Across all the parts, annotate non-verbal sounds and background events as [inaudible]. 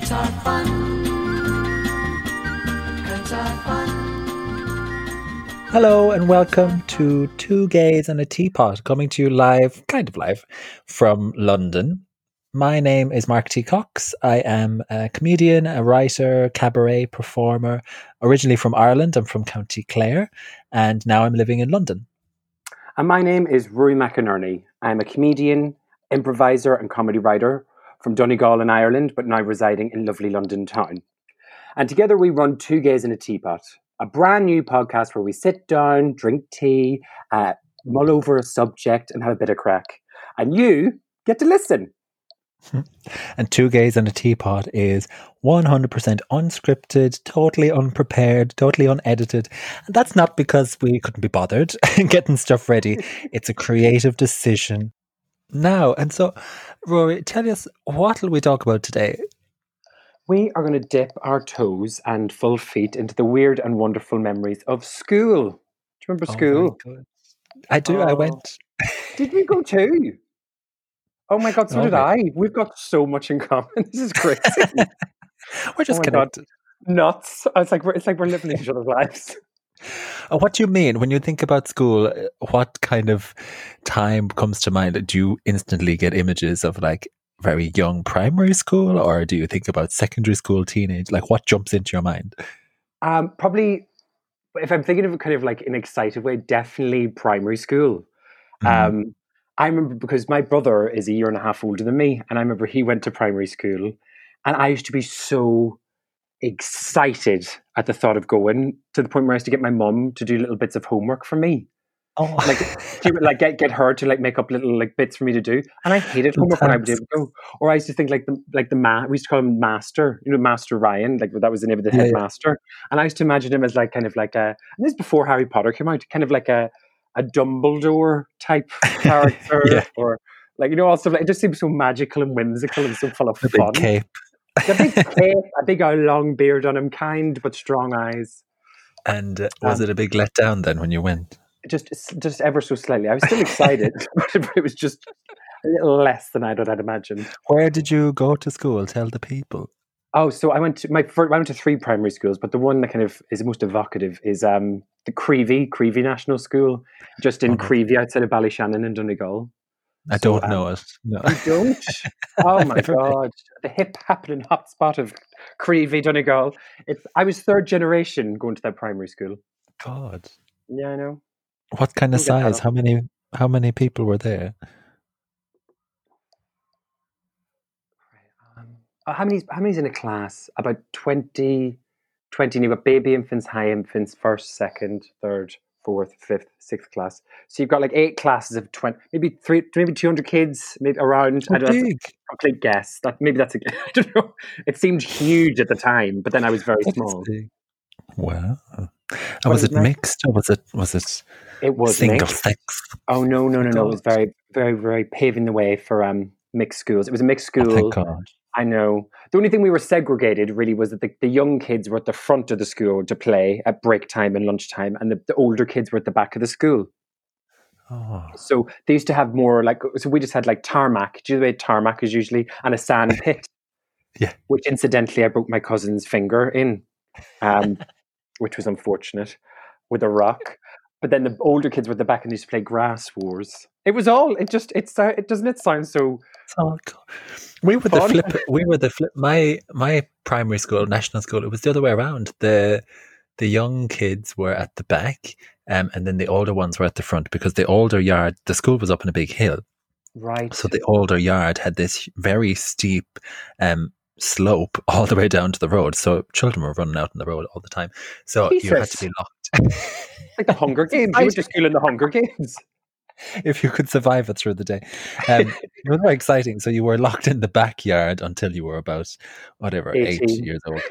Qatar fun. Qatar fun. Hello and welcome to Two Gays and a Teapot, coming to you live, kind of live, from London. My name is Mark T. Cox. I am a comedian, a writer, cabaret performer, originally from Ireland. I'm from County Clare, and now I'm living in London. And my name is Rory McInerney. I'm a comedian, improviser, and comedy writer from Donegal in Ireland, but now residing in lovely London town. And together we run Two Gays in a Teapot, a brand new podcast where we sit down, drink tea, uh, mull over a subject, and have a bit of crack. And you get to listen. [laughs] And Two Gays and a Teapot is 100% unscripted, totally unprepared, totally unedited. And that's not because we couldn't be bothered [laughs] getting stuff ready. It's a creative decision now. And so, Rory, tell us what will we talk about today? We are going to dip our toes and full feet into the weird and wonderful memories of school. Do you remember Oh school? I do. I Oh. went. Did we go too? Oh my god, [laughs] so Oh did I. We've got so much in common. [laughs] This is crazy. [laughs] We're oh just Oh God. Nuts. I was like, we're, it's like we're living each other's lives. Uh, What do you mean when you think about school? uh, What kind of time comes to mind? Do you instantly get images of like very young primary school, or do you think about secondary school, teenage? Like, what jumps into your mind? Um, probably, if I'm thinking of it kind of like in an excited way, definitely primary school. Mhm. Um, I remember because my brother is a year and a half older than me, and I remember he went to primary school, and I used to be so excited at the thought of going to the point where I used to get my mum to do little bits of homework for me. oh, like she would like get get her to like make up little like bits for me to do, and I hated homework when I would go. Or I used to think like the like the ma we used to call him Master, you know, Master Ryan, like that was the name of the Yeah, yeah. headmaster, and I used to imagine him as like kind of like a and this is before Harry Potter came out, kind of like a a Dumbledore type [laughs] character, Yeah. or like you know all stuff like it just seems so magical and whimsical and so full of the fun. cape. A big cape, a big uh, long beard on him, kind but strong eyes. And uh, was Um, it a big letdown then when you went? just just ever so slightly. I was still excited, [laughs] but it was just a little less than I would I'd imagined. Where did you go to school? Tell the people. Oh, so I went to my first, I went to three primary schools, but the one that kind of is the most evocative is um the Creevy Creevy National School, just in Oh, no. Creevy outside of Ballyshannon in Donegal. I So, don't um, know it. No. You don't? [laughs] Oh my god, the hip happening hotspot of Creevy Donegal. It's I was third generation going to that primary school. God. Yeah, I know. What kind of Don't get that size? How many? How many people were there? Um, uh, how many? How many's in a class? About 20, 20 You've got baby infants, high infants, first, second, third, fourth, fifth, sixth class. So you've got like eight classes of twenty, maybe three, maybe two hundred kids, maybe around. I Oh, don't know, that's big. a complete guess. That maybe that's a. [laughs] I don't know. It seemed huge at the time, but then I was very That small. Wow. And was it mixed or was it was it It was single mixed. sex? Oh no, no, no, no! It was very, very, very paving the way for um mixed schools. It was a mixed Oh, school. thank God. I know. The only thing we were segregated really was that the, the young kids were at the front of the school to play at break time and lunchtime, and the, the older kids were at the back of the school. Oh, So they used to have more like, so we just had like tarmac. Do you know the way tarmac is usually? And a sand [laughs] pit. Yeah. Which incidentally, I broke my cousin's finger in, um, [laughs] which was unfortunate, with a rock. But then the older kids were at the back and they used to play grass wars. It was all, it just, it's, it doesn't it sound so, all. We were the Fun. flip. We were the flip. My my primary school, national school. It was the other way around. The the young kids were at the back, um, and then the older ones were at the front because the older yard. The school was up in a big hill, right. so the older yard had this very steep um, slope [laughs] all the way down to the road. So children were running out on the road all the time. So you had to be locked. like the Hunger [laughs] Games. You went just in the Hunger Games. [laughs] if you could survive it through the day. Um, it was very exciting. So you were locked in the backyard until you were about whatever eight years old. [laughs]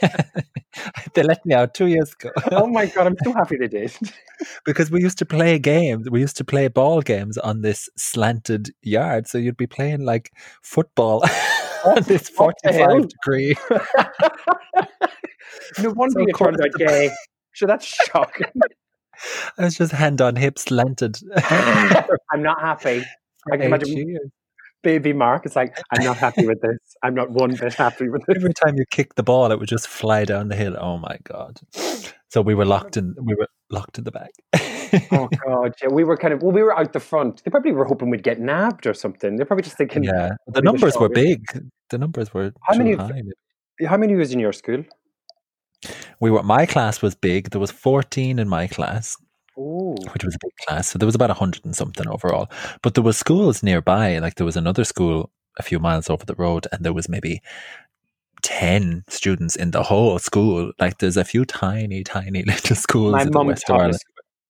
[laughs] they let me out two years ago oh my god, I'm so happy they did. because we used to play games. We used to play ball games on this slanted yard. So you'd be playing like football on this what the hell? forty-five degree. No wonder So you turned out gay. So that's shocking. I was just hand on hip slanted. [laughs] I'm not happy. I can imagine baby Mark is like, I'm not happy with this. I'm not one bit happy with this. Every time you kick the ball, it would just fly down the hill. Oh my god! So we were locked in. We were locked in the back. oh god, yeah, we were kind of well, we were out the front. They probably were hoping we'd get nabbed or something. They're probably just thinking, yeah. The numbers were big. The numbers were how many? High. How many was in your school? We were. My class was big. There was fourteen in my class. Ooh. Which was a big class. So there was about a hundred and something overall. But there was schools nearby. Like there was another school a few miles over the road, and there was maybe 10 students in the whole school. Like there's a few tiny, tiny [laughs] little schools my in the West of Ireland.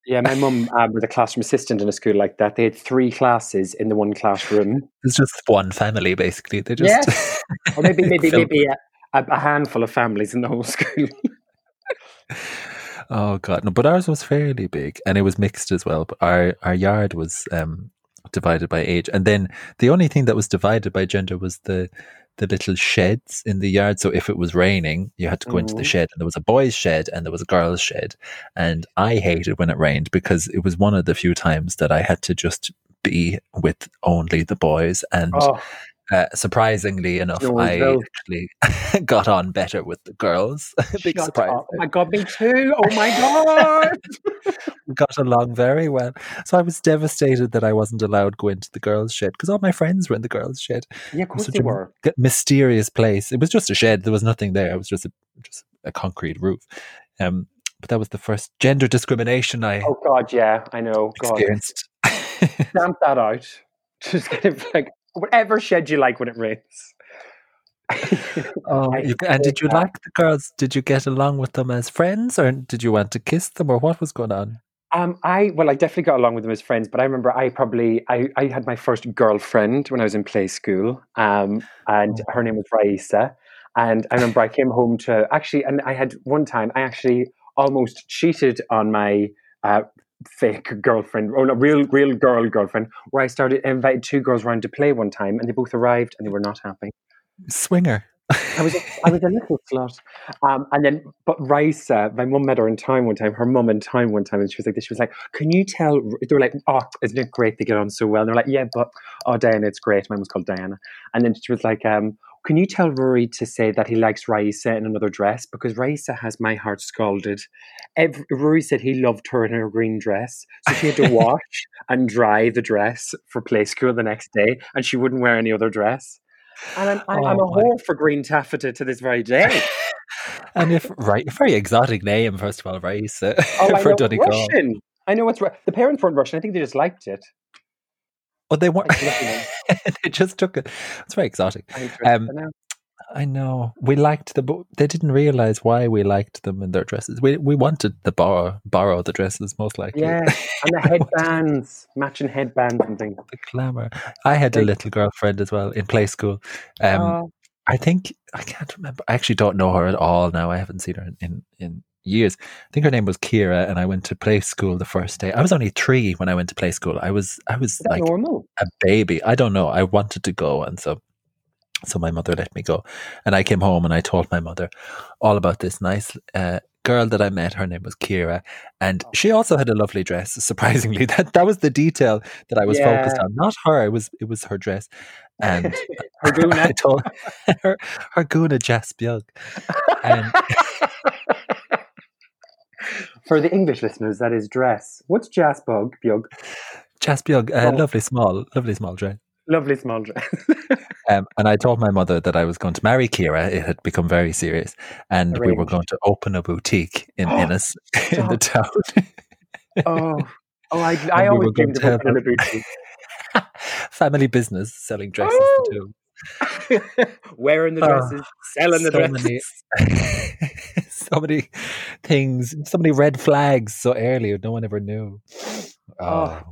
Yeah, my mum um, was a classroom assistant in a school like that. They had three classes in the one classroom. It's just one family, basically. They just yes. or maybe [laughs] maybe maybe a, a, handful of families in the whole [laughs] school. oh god, no! But ours was fairly big, and it was mixed as well. But our our yard was um, divided by age, and then the only thing that was divided by gender was the the little sheds in the yard. So if it was raining, you had to go mm. into the mm-hmm. shed, and there was a boys' shed and there was a girls' shed. And I hated when it rained because it was one of the few times that I had to just be with only the boys. And oh. Uh, surprisingly enough, no I actually [laughs] got on better with the girls. [laughs] Big Shut surprise! Up. Oh my god, me too! Oh my god, [laughs] got along very well. So I was devastated that I wasn't allowed to go into the girls' shed because all my friends were in the girls' shed. Yeah, of course they were. Mysterious place. It was just a shed. There was nothing there. It was just a just a concrete roof. Um, but that was the first gender discrimination I. Oh God, yeah, I know. Experienced. Stamp that out. Just kind of like whatever shed you like when it rains. oh, [laughs] you, and did you that. like the girls? Did you get along with them as friends, or did you want to kiss them, or what was going on? Um, I well, I definitely got along with them as friends, but I remember I probably I, I had my first girlfriend when I was in play school, um, and oh. her name was Raisa, and I remember I came home to actually, and I had one time I actually almost cheated on my uh, fake girlfriend, or not real, real girl girlfriend, where I started invited two girls around to play one time, and they both arrived and they were not happy. Swinger. I was a, I was a little slut, um, and then but Raisa, my mum met her in time one time. Her mum in time one time, and she was like, "This." She was like, "Can you tell?" They were like, "Oh, isn't it great they get on so well?" And they're like, "Yeah, but oh, Diana, it's great." My mum was called Diana, and then she was like, um, can you tell Rory to say that he likes Raisa in another dress? Because Raisa has my heart scalded. Every, Rory said he loved her in her green dress. So she had to [laughs] wash and dry the dress for play school the next day, and she wouldn't wear any other dress. And I'm, I'm, oh I'm a oh whore for green taffeta to this very day. [laughs] and if right, very exotic name, first of all, Raisa [laughs] oh, for Donegal. Russian. I know it's the parents weren't Russian. I think they just liked it. Oh, they weren't. [laughs] they just took it. It's very exotic. Um, I know. We liked the, but they didn't realize why we liked them in their dresses. We we wanted to borrow borrow the dresses most likely. Yeah, and the [laughs] headbands, matching headbands and things. The glamour. I had a little girlfriend as well in play school. Um, oh. I think I can't remember. I actually don't know her at all now. I haven't seen her in, in, in years. I think her name was Kira, and I went to play school the first day. I was only three when I went to play school. I was I was like normal? a baby. I don't know. I wanted to go, and so so my mother let me go, and I came home and I told my mother all about this nice. Uh, girl that I met, her name was Kira, and oh. she also had a lovely dress. Surprisingly, [laughs] that that was the detail that I was yeah. focused on. Not her; it was it was her dress, and [laughs] her guna. [laughs] I told her her guna and for the English listeners, that is dress. What's Jas Bug Bug? Jas Bug, uh, oh. lovely small, lovely small dress. Lovely small dress. [laughs] um, and I told my mother that I was going to marry Kira. It had become very serious, and Arranged. we were going to open a boutique in [gasps] Ennis [laughs] in the town. oh, oh! I, [laughs] I always dreamed of opening a boutique. Family business, selling dresses oh. too. Wearing the dresses, oh, selling the so dresses. [laughs] So many things, so many red flags so early. No one ever knew. Oh, oh.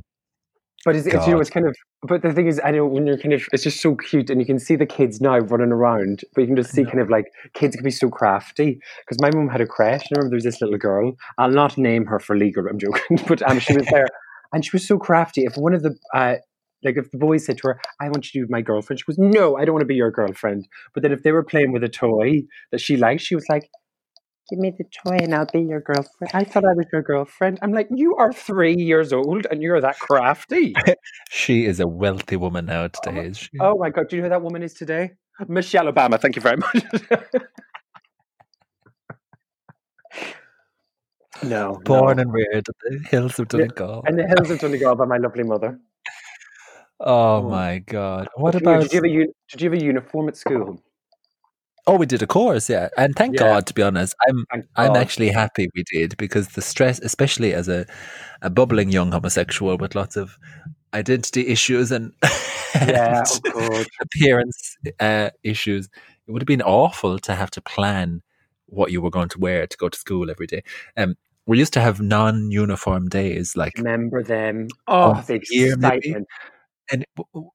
But it's, it's, you know, it's kind of. But the thing is, I know when you're kind of, it's just so cute, and you can see the kids now running around. But you can just see kind of like kids can be so crafty. Because my mum had a crash. I remember there was this little girl. I'll not name her for legal. I'm joking, [laughs] but um, she was there, and she was so crafty. If one of the uh, like if the boys said to her, I want you to be my girlfriend, she goes, No, I don't want to be your girlfriend. But then if they were playing with a toy that she liked, she was like, give me the toy and I'll be your girlfriend. I thought I was your girlfriend. I'm like, you are three years old and you're that crafty. [laughs] she is a wealthy woman oh, now today, is she? Oh my God. Do you know who that woman is today? Michelle Obama. Thank you very much. [laughs] no. Born no. and reared in the hills of Donegal. And the hills of Donegal by my lovely mother. [laughs] Oh, Oh. my God. What Did you- about. Did you, have a, did you have a uniform at school? Oh, we did a course, yeah. And thank Yeah. God, to be honest. I'm I'm actually happy we did because the stress, especially as a, a bubbling young homosexual with lots of identity issues and, [laughs] Yeah, and oh appearance uh, issues, it would have been awful to have to plan what you were going to wear to go to school every day. Um, we used to have non-uniform days, like, Remember them. Oh, Once the year, maybe? And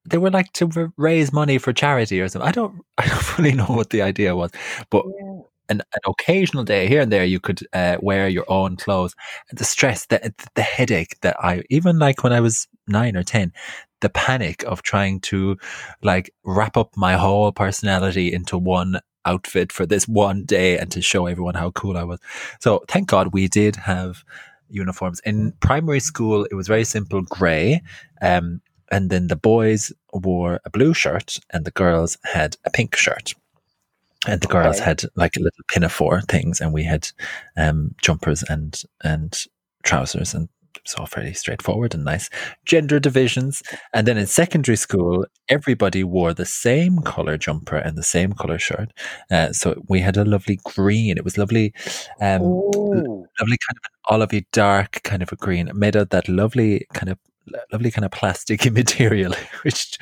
they were like to raise money for charity or something. I don't, [laughs] I don't really know what the idea was, but Yeah. an, an occasional day here and there you could uh, wear your own clothes and the stress the, the headache that i even like when i was nine or ten the panic of trying to like wrap up my whole personality into one outfit for this one day and to show everyone how cool i was so thank god we did have uniforms in primary school it was very simple gray um, and then the boys wore a blue shirt and the girls had a pink shirt. And the girls Okay. had like little pinafore things and we had um, jumpers and and trousers and it was all fairly straightforward and nice. Gender divisions. And then in secondary school everybody wore the same color jumper and the same color shirt. Uh, so we had a lovely green. It was lovely um, lovely kind of an olivey dark kind of a green. Made of that lovely kind of lovely kind of plasticky [laughs] material which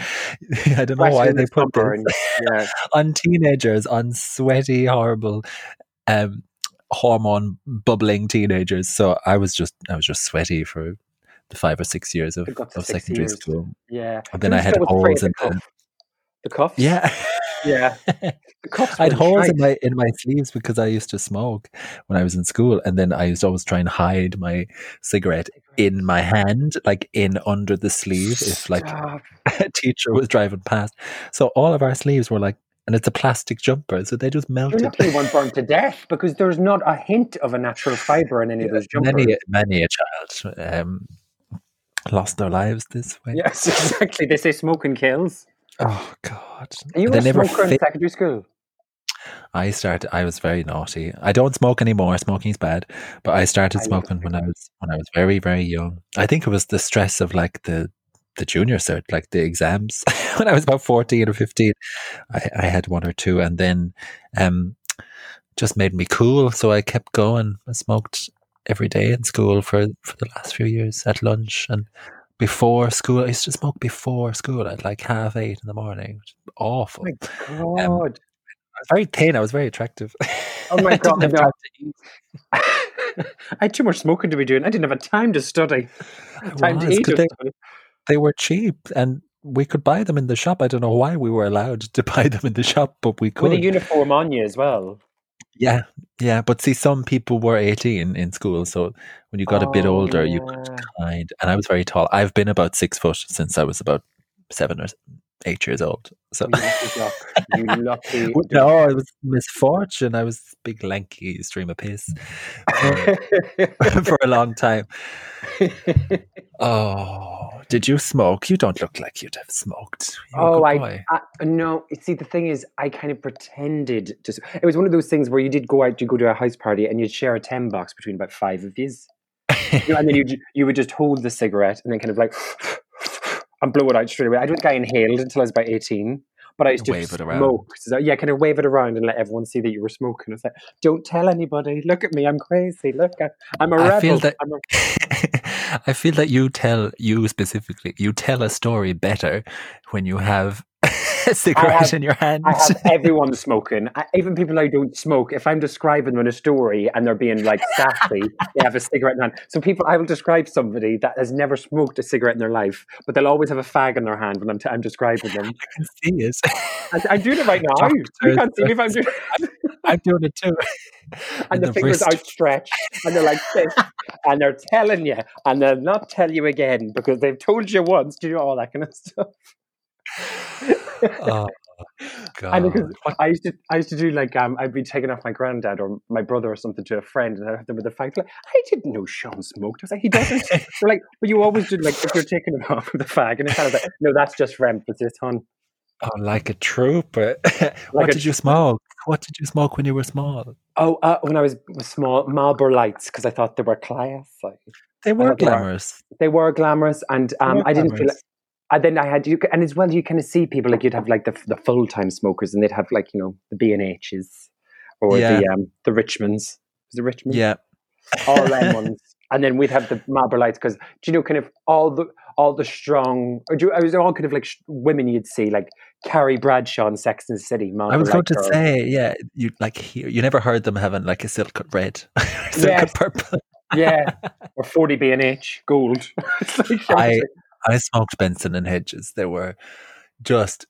i don't know why they put this yeah. [laughs] on teenagers, on sweaty, horrible, um, hormone bubbling teenagers. So I was just, I was just sweaty for the five or six years of, It got to of six secondary years. school. Yeah. And then I had still was afraid holes in the? The cuffs? yeah. Yeah. [laughs] I had holes in my in my sleeves because I used to smoke when I was in school, and then I used to always try and hide my cigarette in my hand, like in under the sleeve, if like Stop. [laughs] a teacher was driving past. So all of our sleeves were like, and it's a plastic jumper, so they just You're melted. lucky you weren't burned to death because there's not a hint of a natural fibre in any of those jumpers. many many a child um, lost their lives this way. Yes, [laughs] exactly. They say smoking kills. Oh God! Are you they a never smoker in secondary school? I started. I was very naughty. I don't smoke anymore. Smoking's bad. But I started I smoking when I was when I was very very young. I think it was the stress of like the the junior cert, like the exams. [laughs] when I was about fourteen or fifteen, I, I had one or two, and then um, just made me cool. So I kept going. I smoked every day in school for for the last few years at lunch and before school. I used to smoke before school at like half eight in the morning. Awful. My Um, God. I was very thin. I was very attractive. Oh my [laughs] I God, have no. to. [laughs] I had too much smoking to be doing. I didn't have a time to study. Time to was, eat. 'cause or they- study. They were cheap and we could buy them in the shop. I don't know why we were allowed to [laughs] buy them in the shop, but we could. With a uniform on you as well. Yeah, yeah. But see, some people were 18 in school. So when you got a bit Oh, older, you could oh, kind. And I was very tall. I've been about six foot since I was about seven or eight years old. So. [laughs] Lucky. You lucky No, it was misfortune. I was big lanky stream of piss duck. Uh, [laughs] for a long time. Oh, did you smoke? You don't look like you'd have smoked. You're Oh, I. I no. See, the thing is, I kind of pretended to. It was one of those things where you did go out, you go to a house party, and you'd share a ten box between about five of you, You know, and then you you would just hold the cigarette and then kind of like and blow it out straight away. I don't think I inhaled until I was about eighteen, but I used to Wave it around. So, yeah, kind of wave it around and let everyone see that you were smoking. It's like, don't tell anybody. Look at me, I'm crazy. Look, I, I'm a rebel. I feel that I'm a, [laughs] I feel that you tell you specifically you tell a story better when you have [laughs] cigarette have- in your hand. I have [laughs] everyone smoking. I, even people who don't smoke. If I'm describing them in a story and they're being like sassy, they have a cigarette in hand. So people, I will describe somebody that has never smoked a cigarette in their life, but they'll always have a fag in their hand when I'm, t- I'm describing them. [laughs] I can see it. I, I'm doing it right now. You can't see me if I'm doing I'm doing it too. And the, the fingers wrist. outstretched, and they're like this, and they're telling you, and they'll not tell you again because they've told you once. Do you know all that kind of stuff? [laughs] Oh, God. because I used to, I used to do like, um, I'd be taking off my granddad or my brother or something to a friend, and I'd have them with a fact like, I didn't know Sean smoked. I was like, he doesn't. They're like, but you always do like if you're taking him [laughs] off with a fag, and it's kind of like, no, that's just for emphasis, hon. Oh, like a trooper. [laughs] Like what a did you smoke? What did you smoke when you were small? Oh, uh, when I was small, Marlboro Lights because I thought they were class. Like, They were thought they were- glamorous. they were glamorous, and um, were I didn't feel. glamorous. And then I had you, and as well, you kind of see people like you'd have like the the full time smokers, and they'd have like you know the B and H's or Yeah. the um the Richmonds. Was it Richmond? Yeah. all them [laughs] ones. And then we'd have the Marlboro Lights because do you know kind of all the all the strong. Or do you, I was all kind of like sh- women you'd see like Carrie Bradshaw in Sex and City. I was going to girl. say, yeah, you like hear, you never heard them having like a silk cut red, [laughs] silk Yes. purple. yeah, [laughs] or forty B and H gold. Like- I I smoked Benson and Hedges. They were just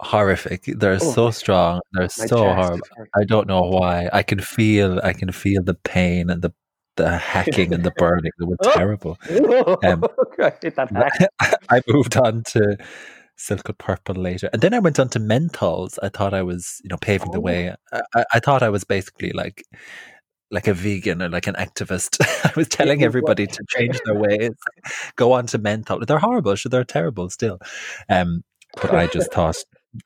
horrific. They're Oh, so strong. They're so horrible. I don't know why. I can feel I can feel the pain and the the hacking and the [laughs] burning. They were Oh. terrible. Um, [laughs] I hit that back. [laughs] I moved on to Silk Purple later, and then I went on to menthols. I thought I was, you know, paving the Oh. way. I, I thought I was basically like like a vegan or like an activist. [laughs] I was telling everybody to change their ways, go on to menthol. They're horrible. Sure, they're terrible still. Um, but I just [laughs] thought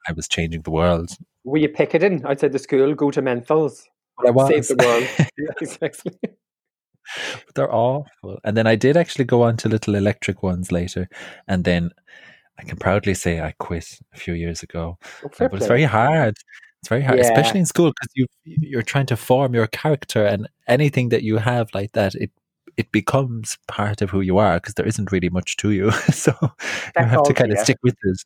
I was changing the world. Were you picketing outside the school? Go to menthols. But I was. Save the world. [laughs] Yeah, exactly. But they're awful. And then I did actually go on to little electric ones later, and then I can proudly say I quit a few years ago. Oh, but it's very hard. It's very hard, Yeah. especially in school because you you're trying to form your character, and anything that you have like that, it it becomes part of who you are because there isn't really much to you. [laughs] so you have to kind of stick with this.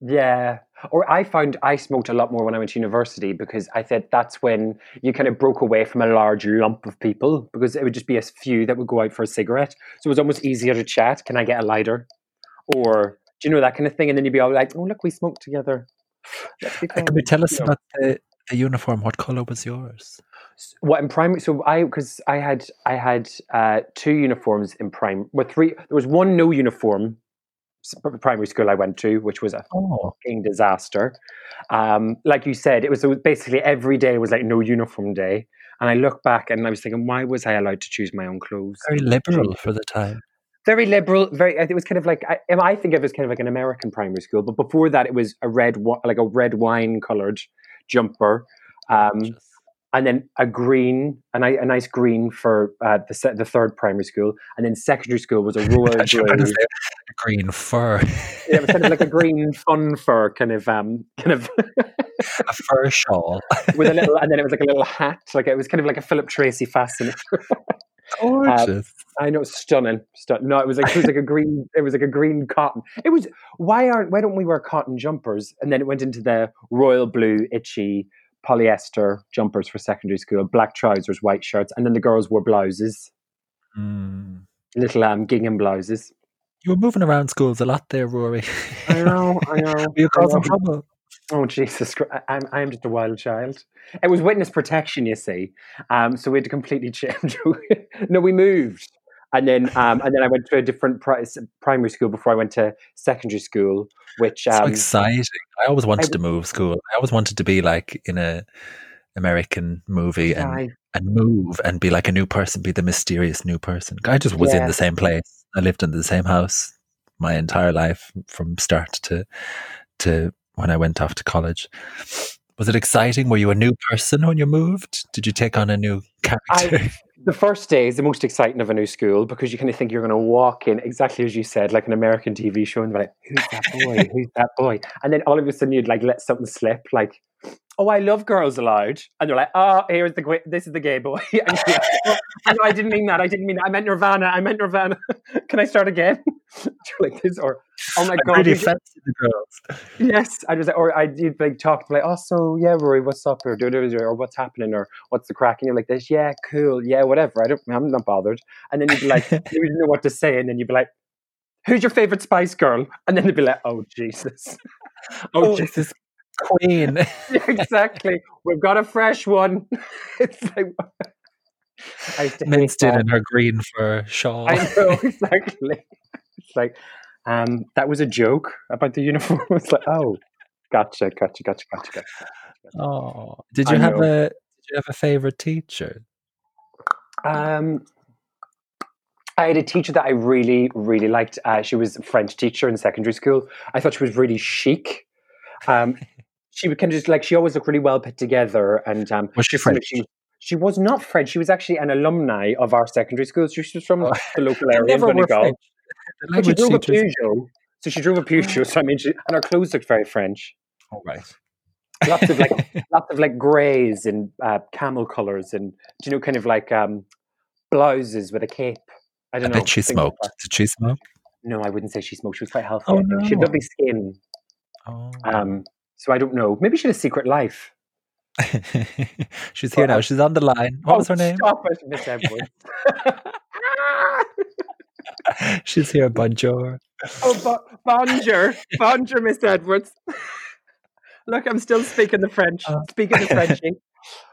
Yeah. Or I found I smoked a lot more when I went to university because I said that's when you kind of broke away from a large lump of people because it would just be a few that would go out for a cigarette. So it was almost easier to chat. Can I get a lighter? Or do you know that kind of thing? And then you'd be all like, oh, look, we smoked together. Can you tell us you know. about the, the uniform? What color was yours? what in primary so i because i had i had uh two uniforms in prime well three there was one no uniform primary school i went to which was a Oh, fucking disaster um like you said it was, it was basically every day was like no uniform day and i look back and i was thinking why was i allowed to choose my own clothes very liberal for the time. Very liberal very it was kind of like i, I think of it as kind of like an american primary school but before that it was a red like a red wine colored jumper um and then a green, a, a nice green for uh, the se- the third primary school, and then secondary school was a [laughs] royal I was gonna blue. green fur, Yeah, it was kind of like a green fun fur kind of um kind of [laughs] a fur shawl. with a little, and then it was like a little hat, like it was kind of like a Philip Treacy fastening. [laughs] Gorgeous. I know, stunning, stunning. No, it was like it was like a green, [laughs] it was like a green cotton. It was why aren't why don't we wear cotton jumpers? And then it went into the royal blue itchy polyester jumpers for secondary school, black trousers, white shirts, and then the girls wore blouses, Mm. little um gingham blouses. You were moving around schools a lot there, Rory. I know, I [laughs] know. you causing trouble. Oh Jesus! Christ. I- I'm I'm just a wild child. It was witness protection, you see. Um, so we had to completely [laughs] change. no, we moved, and then um, and then I went to a different pri- primary school before I went to secondary school, which so um, exciting. I always wanted I- to move school. I always wanted to be like in a American movie and, I- and move and be like a new person, be the mysterious new person. I just was in the same place. I lived in the same house my entire life from start to to when I went off to college. Was it exciting? Were you a new person when you moved? Did you take on a new character? I, [laughs] the first day is the most exciting of a new school because you kind of think you're going to walk in exactly as you said, like an American TV show, and be like, "Who's that boy? Who's that boy?" And then all of a sudden you'd like let something slip, like, "Oh, I love Girls Aloud," and they're like, "Oh, here's the this is the gay boy." [laughs] And like, oh, I know I didn't mean that. I didn't mean that. I meant Nirvana. I meant Nirvana. [laughs] Can I start again? [laughs] like this, or oh my I god, really fancy the girls. Yes, I was like, or I did like talk to like, oh, so yeah, Rory, what's up, or, or what's happening, or what's the crack, and you're like this, yeah, cool, yeah, whatever. I don't, I'm not bothered. And then you'd be like, you didn't know what to say, and then you'd be like, who's your favorite Spice Girl? And then they'd be like, oh Jesus, oh, Oh, Jesus, Queen. [laughs] Exactly. We've got a fresh one. [laughs] it's like I used to Minced in her green fur shawl. I know [laughs] exactly. It's like um, that was a joke about the uniform. It's like, oh, Gotcha, gotcha, gotcha, gotcha, gotcha. Oh, did you I have know. a did you have a favorite teacher? Um, I had a teacher that I really, really liked. Uh, she was a French teacher in secondary school. I thought she was really chic. Um, she would kind of just like she always looked really well put together, and um, Was she just kind of- French? She, she was not French. She was actually an alumni of our secondary school. She was from Oh. the local area in Donegal. But she drove a Peugeot. So she drove a Peugeot. So I mean, she, and her clothes looked very French. All right. Lots of like [laughs] lots of like greys and uh, camel colors, and do you know, kind of like um, blouses with a cape. I I don't know. bet she things like Did she smoke? No, I wouldn't say she smoked. She was quite healthy. Oh, I think. She had no. lovely skin. Oh. Um, so I don't know. Maybe she had a secret life. [laughs] She's here Well, now. She's on the line. What was Oh, her name? Stop it, Miss Edwards. [laughs] She's here. Bonjour. oh, bo- bonjour, bonjour, Miss Edwards. [laughs] Look, I'm still speaking the French. Uh. speaking the Frenchie.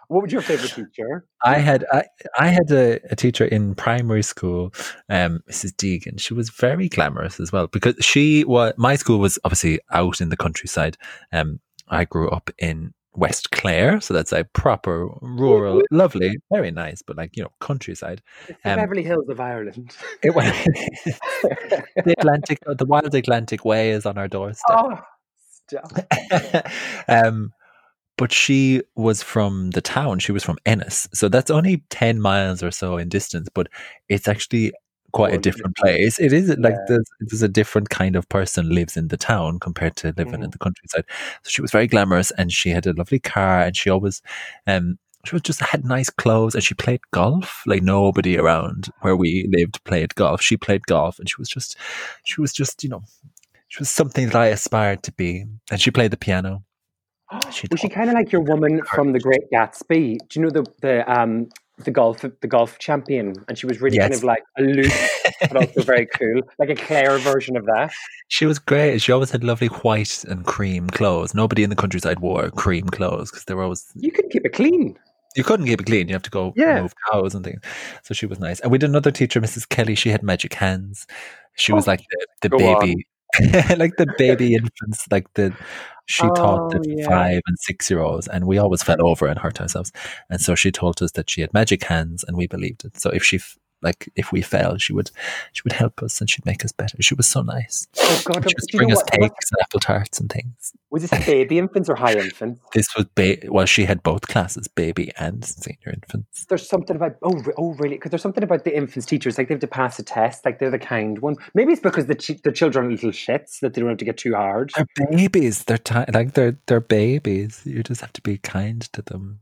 What was your favorite [laughs] teacher? I had I, I had a, a teacher in primary school, um, Mrs. Deegan. She was very glamorous as well because she was my school was obviously out in the countryside. Um, I grew up in West Clare, so that's a proper rural, lovely, very nice, but like you know countryside. The Um, Beverly Hills of Ireland. It was [laughs] [laughs] the Atlantic, the wild Atlantic Way is on our doorstep. oh, stop. um, but she was from the town. She was from Ennis, so that's only ten miles or so in distance. But it's actually quite a different place. It is like Yeah. there's, there's a different kind of person lives in the town compared to living in Mhm. the countryside. So she was very glamorous, and she had a lovely car, and she always, um, she was just had nice clothes, and she played golf. Like nobody around where we lived played golf. She played golf, and she was just, she was just, you know, she was something that I aspired to be. And she played the piano. [gasps] She was she kind of like your woman from The Great Gatsby? Do you know the the um the golf the golf champion? And she was really kind of like aloof, but [laughs] also very cool, like a Clare version of that. She was great. She always had lovely white and cream clothes. Nobody in the countryside wore cream clothes because they were always You can keep it clean. you couldn't keep it clean. You have to go Yeah. move cows and things. So she was nice. And we had another teacher, Mrs. Kelly. She had magic hands. She was Oh, like the, the go on. [laughs] like the baby infants. Like the she taught the Oh, yeah. five and six year olds, and we always fell over and hurt ourselves. And so she told us that she had magic hands, and we believed it. So if she f- like if we fell, she would she would help us and she'd make us better. She was so nice. Oh God! She would bring us what- cakes and apple tarts and things. Was this baby infants or high infants? [laughs] This was ba- well, she had both classes, baby and senior infants. There's something about oh oh really because there's something about the infants teachers like they have to pass a test like they're the kind one. Maybe it's because the ch- the children are little shits that they don't have to get too hard. They're babies. They're ti- like they're they're babies. You just have to be kind to them.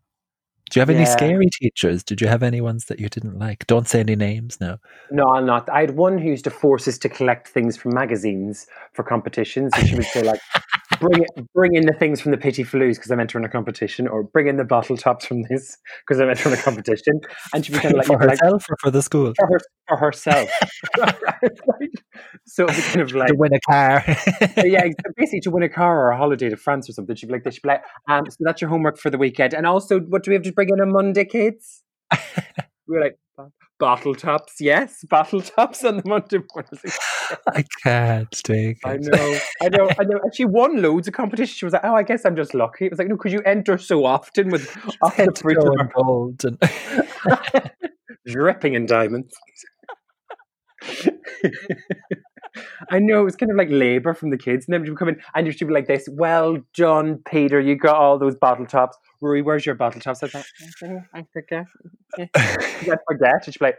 Do you have any Yeah. scary teachers? Did you have any ones that you didn't like? Don't say any names now. No, I'm not. I had one who used to force us to collect things from magazines for competitions. And she would say, like, bring it, bring in the things from the Petits Filous because I'm entering a competition, or bring in the bottle tops from this because I'm entering a competition. And she'd be kind of like, for you'd like herself or for the school? for, her, for herself. [laughs] [laughs] so it'd kind of like, to win a car. yeah, [laughs] basically to win a car or a holiday to France or something. She'd be like, this. she'd be like, um, so that's your homework for the weekend. And also, what do we have to bring in on Monday, kids? We were like, bottle tops, yes, [laughs] bottle tops on the Monday morning. [laughs] I can't take I know, I know, I know. And she won loads of competitions. She was like, "Oh, I guess I'm just lucky." It was like, "No, because you enter so often with [laughs] off the Head to fruit toe of and gold and dripping in diamonds." I know it was kind of like labour from the kids, and then she would come in and she'd be like this. Well done, Peter. You got all those bottle tops. Rory, where's your bottle tops? I was like, I forget. I forget. [laughs] And she'd be like,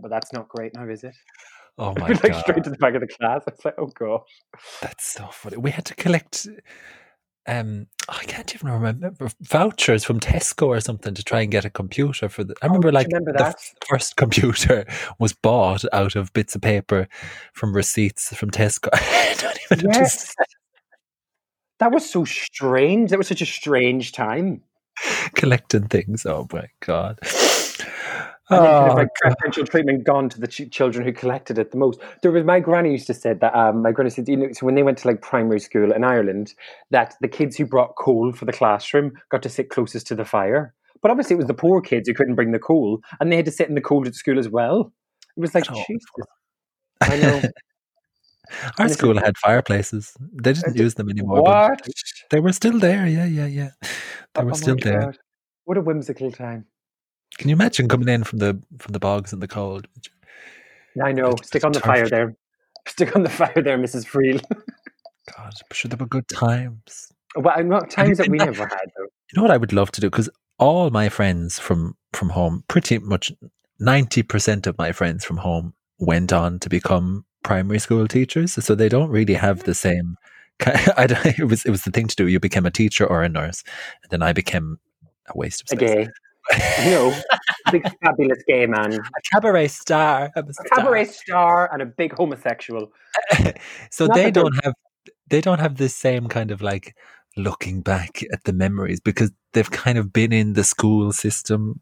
but that's not great now, is it?" oh [laughs] my like god, straight to the back of the class. I was like, "Oh god." that's so funny. We had to collect. Um, I can't even remember vouchers from Tesco or something to try and get a computer for the. I remember Oh, do like remember the f- first computer [laughs] was bought out of bits of paper from receipts from Tesco. [laughs] Yes. That was so strange. That was such a strange time. [laughs] collecting things. Oh my god. And kind Oh, of like preferential treatment gone to the ch- children who collected it the most. There was my granny used to say that um, my granny said you know so when they went to like primary school in Ireland that the kids who brought coal for the classroom got to sit closest to the fire. But obviously it was the poor kids who couldn't bring the coal and they had to sit in the cold at school as well. It was like Jesus. I know. [laughs] Our school had fireplaces. They didn't use them anymore. What? They were still there. Yeah, yeah, yeah. They Oh were my still there. What a whimsical time. Can you imagine coming in from the from the bogs in the cold? I know. It's- Stick it's on the fire there. [laughs] Stick on the fire there, Mrs. Freel. [laughs] God, I'm sure there were good times. well, I'm not times that we back? never had though. You know what I would love to do? Because all my friends from from home, pretty much ninety percent of my friends from home went on to become primary school teachers. So they don't really have the mm. same. [laughs] I don't, it was it was the thing to do. You became a teacher or a nurse, and then I became a waste of A space. Gay. No. [laughs] Big fabulous gay man. a cabaret star. A A star. cabaret star and a big homosexual. [laughs] so Not they don't have they don't have this same kind of like looking back at the memories because they've kind of been in the school system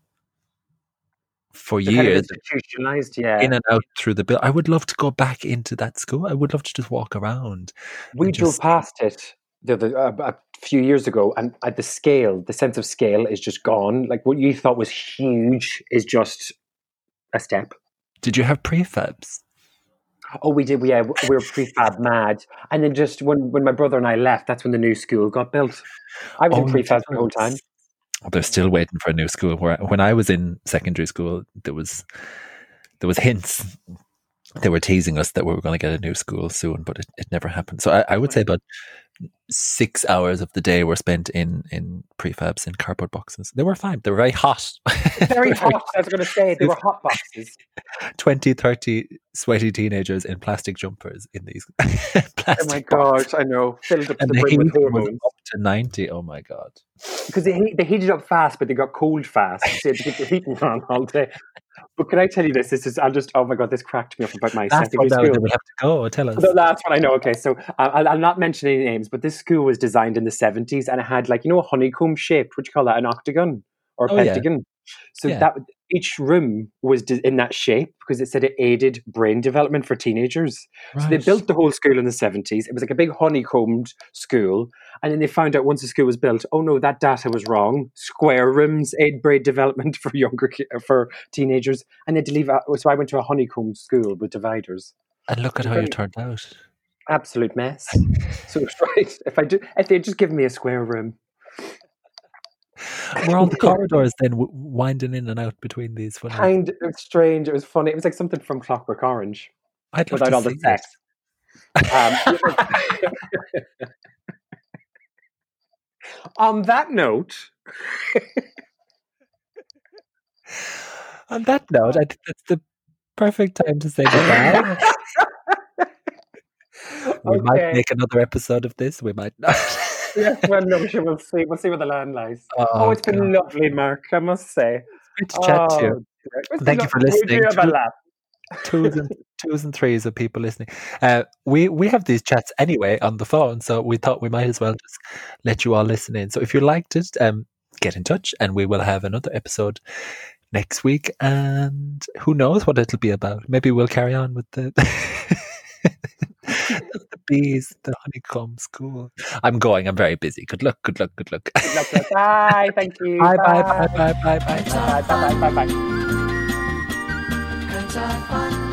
for They're kind of years institutionalized, yeah. in and out through the bill. I would love to go back into that school. I would love to just walk around. we drove just- past it the other, uh, a few years ago, and at the scale, the sense of scale is just gone. Like what you thought was huge is just a step. Did you have prefabs? Oh, we did. We, yeah, we were prefab mad, and then just when when my brother and I left, that's when the new school got built. I was Oh, in prefab the whole time. They're still waiting for a new school. Where when I was in secondary school, there was there was hints. They were teasing us that we were going to get a new school soon, but it, it never happened. So I, I would say about six hours of the day were spent in in prefabs in cardboard boxes. They were fine. They were very hot. [laughs] Very hot. I was going to say they were hot boxes. [laughs] 20, 30 sweaty teenagers in plastic jumpers in these [laughs] Oh plastic my boxes. god, I know. Filled up to And the the with hormones up to 90. Oh my God. because they heat, they heated up fast, but they got cold fast. So to keep the heating on all day. But can I tell you this? This is I'll just oh my god, this cracked me up about my one secondary school. then we have to go. Tell us. The last one I know. Okay, so I'll, I'll not mention any names, but this school was designed in the seventies, and it had like you know a honeycomb shape. What do you call that? An octagon or a Oh, yeah. pentagon? So Yeah. that each room was in that shape because it said it aided brain development for teenagers. So they built the whole school in the seventies. It was like a big honeycombed school, and then they found out once the school was built, oh no, that data was wrong. Square rooms aid brain development [laughs] for younger for teenagers, and they had to leave. out- So I went to a honeycomb school with dividers And look at how you turned out. absolute mess. [laughs] so it's [laughs] right. If I do, if they'd just given me a square room, [laughs] Were all the [laughs] corridors then w- winding in and out between these? Funny... kind of strange. It was funny. It was like something from Clockwork Orange I'd love without all the sex. Um, [laughs] on that note. On that note, I think that's the perfect time to say goodbye. we might make another episode of this. We might not. Yes, [laughs] well, no, we'll see. We'll see where the land lies. Oh, it's been God. lovely, Mark. I must say. great to chat to you. Oh. Thank you for listening. do have a laugh. twos and [laughs] twos and threes of people listening. Uh, we we have these chats anyway on the phone, so we thought we might as well just let you all listen in. So if you liked it, um, get in touch, and we will have another episode next week. And who knows what it'll be about? Maybe we'll carry on with the. [laughs] bees, the honeycomb school. I'm going. I'm very busy. Good luck. Good luck. Good luck. Good luck, guys. Bye. Thank [laughs] you. bye, bye, bye, bye, bye, bye. Bye. Bye. Bye. Bye. Bye. Kinds of fun.